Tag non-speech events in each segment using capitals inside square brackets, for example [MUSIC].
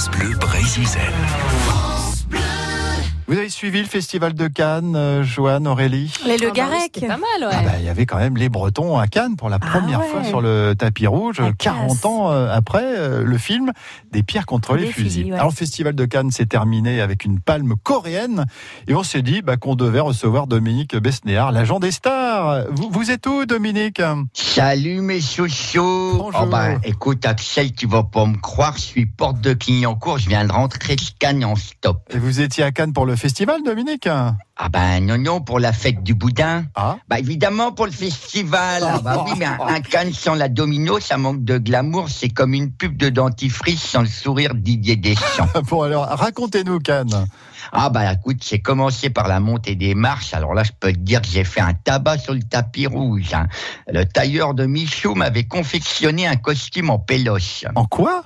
France Bleu Brésil. Vous avez suivi le festival de Cannes, euh, Joanne, Aurélie Les Le Ah bah oui, Garec. c'était pas mal, ouais. Ah bah, Il y avait quand même les Bretons à Cannes pour la première ouais. fois sur le tapis rouge, La 40 classe. ans euh, après euh, le film Des pierres contre les fusils. fusils, ouais. Alors le festival de Cannes s'est terminé avec une palme coréenne et on s'est dit bah, qu'on devait recevoir Dominique Besnéard, l'agent des stars. Vous, vous êtes où Dominique? Salut mes chouchous Bonjour. Oh bah, écoute Axel, tu vas pas me croire, je suis porte de Clignancourt, je viens de rentrer de Cannes en stop. Et Vous étiez à Cannes pour le festival Dominique? Ah bah non, non, pour la fête du boudin. Ah Bah évidemment pour le festival. Ah bah oui, mais un, un Cannes sans la domino, ça manque de glamour, c'est comme une pub de dentifrice sans le sourire de Didier Deschamps. [LAUGHS] Bon alors racontez-nous Cannes. Ah bah écoute, j'ai commencé par la montée des marches. Alors là, je peux te dire que j'ai fait un tabac sur le tapis rouge. hein. Le tailleur de Michou m'avait confectionné un costume en péloche. En quoi?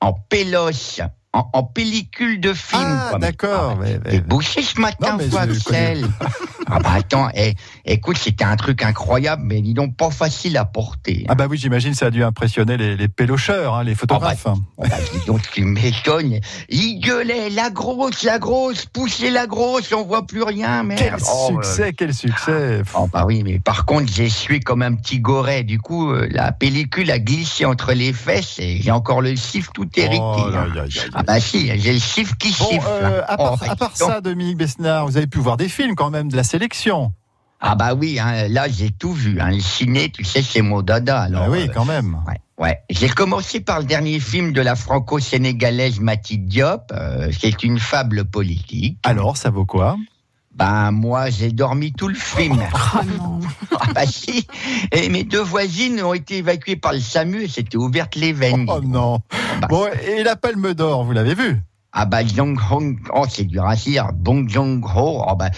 En péloche. En, en pellicule de film. Ah d'accord. Ah, mais- T'es mais- bouché ce matin, Non, mais toi, Axel. [LAUGHS] ah bah attends, eh, écoute, c'était un truc incroyable, mais dis donc pas facile à porter. Ah bah oui, j'imagine ça a dû impressionner les, les pélocheurs, hein, les photographes. Oh bah, dis donc, tu m'étonnes. Il gueulait, la grosse, la grosse, poussez la grosse, on voit plus rien. Quel Oh, euh, succès, quel succès Oh bah oui, mais par contre, j'ai sué comme un petit goret. Du coup, euh, la pellicule a glissé entre les fesses et j'ai encore le chiffre tout hérité. Oh, hein. Ah bah si, j'ai le chiffre qui Bon, chiffre. euh, à part, Oh, à part ça, Dominique Besnard, vous avez pu voir des films quand même de la sélection. Ah bah oui, hein, là j'ai tout vu. Hein. Le ciné, tu sais, c'est mon dada. Alors, ah oui, euh, quand même. Ouais, ouais. J'ai commencé par le dernier film de la franco-sénégalaise Mathilde Diop. euh, c'est une fable politique. Alors, ça vaut quoi? Ben moi, j'ai dormi tout le film. Oh [LAUGHS] non. ah bah si. Et mes deux voisines ont été évacuées par le SAMU et s'étaient ouvertes les veines. Oh non. bah. Bon, et la Palme d'Or, vous l'avez vu Ah bah Jong Hong, oh c'est dur à dire, Bong Jong Ho, oh bah,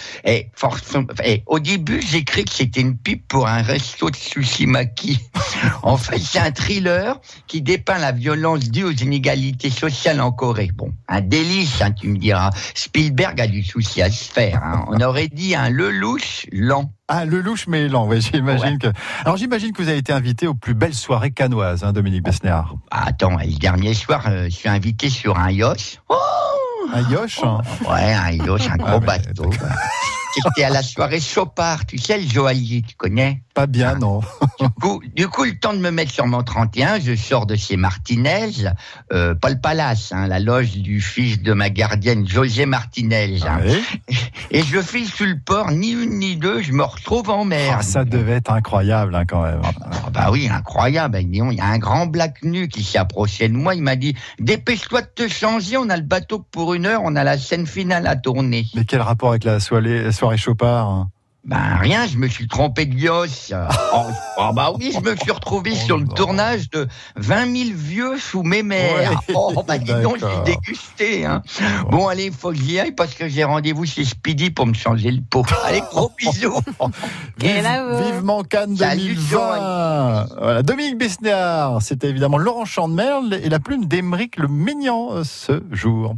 force- eh, au début cru que c'était une pipe pour un resto de sushi maki. [LAUGHS] en fait c'est un thriller qui dépeint la violence due aux inégalités sociales en Corée. Bon, un délice, hein, tu me diras. Spielberg a du souci à se faire. hein. On aurait dit un lelouch lent. Ah, le louche mais lent, ouais, j'imagine que. Alors, j'imagine que vous avez été invité aux plus belles soirées canoises, hein, Dominique Besnéard. Ah, attends, le dernier soir, euh, je suis invité sur un yacht. Oh Un yoche hein Ouais, un yacht, un gros Ah, mais- bateau. C'était à la soirée Chopard, tu sais, le joaillier, tu connais? Pas bien, non. du coup, du coup, le temps de me mettre sur mon 31, je sors de chez Martinez, euh, pas le palace, hein, la loge du fils de ma gardienne, José Martinez. hein. Oui. Et je file sur le port, ni une ni deux, je me retrouve en mer. Ah, ça devait être incroyable, hein, quand même. Ah bah oui, incroyable. Il y a un grand black nu qui s'est approché de moi. Il m'a dit Dépêche-toi de te changer. On a le bateau pour une heure. On a la scène finale à tourner. Mais quel rapport avec la soirée, soirée Chopard hein? Ben rien, je me suis trompé de lios. [LAUGHS] Oh, oh, bah oui, je me suis retrouvé Oh sur le tournage de 20 000 vieux sous mes mères. Ouais, [LAUGHS] oh bah dis donc, j'ai dégusté. Hein. Bon allez, il faut que j'y aille parce que j'ai rendez-vous chez Speedy pour me changer le pot. [LAUGHS] Allez, gros bisous. Et Vive- Vivement Cannes Salut, 2020 Voilà, Dominique Besnéard, c'était évidemment Laurent Chandemerle et la plume d'Émeric Le Mignan euh, ce jour.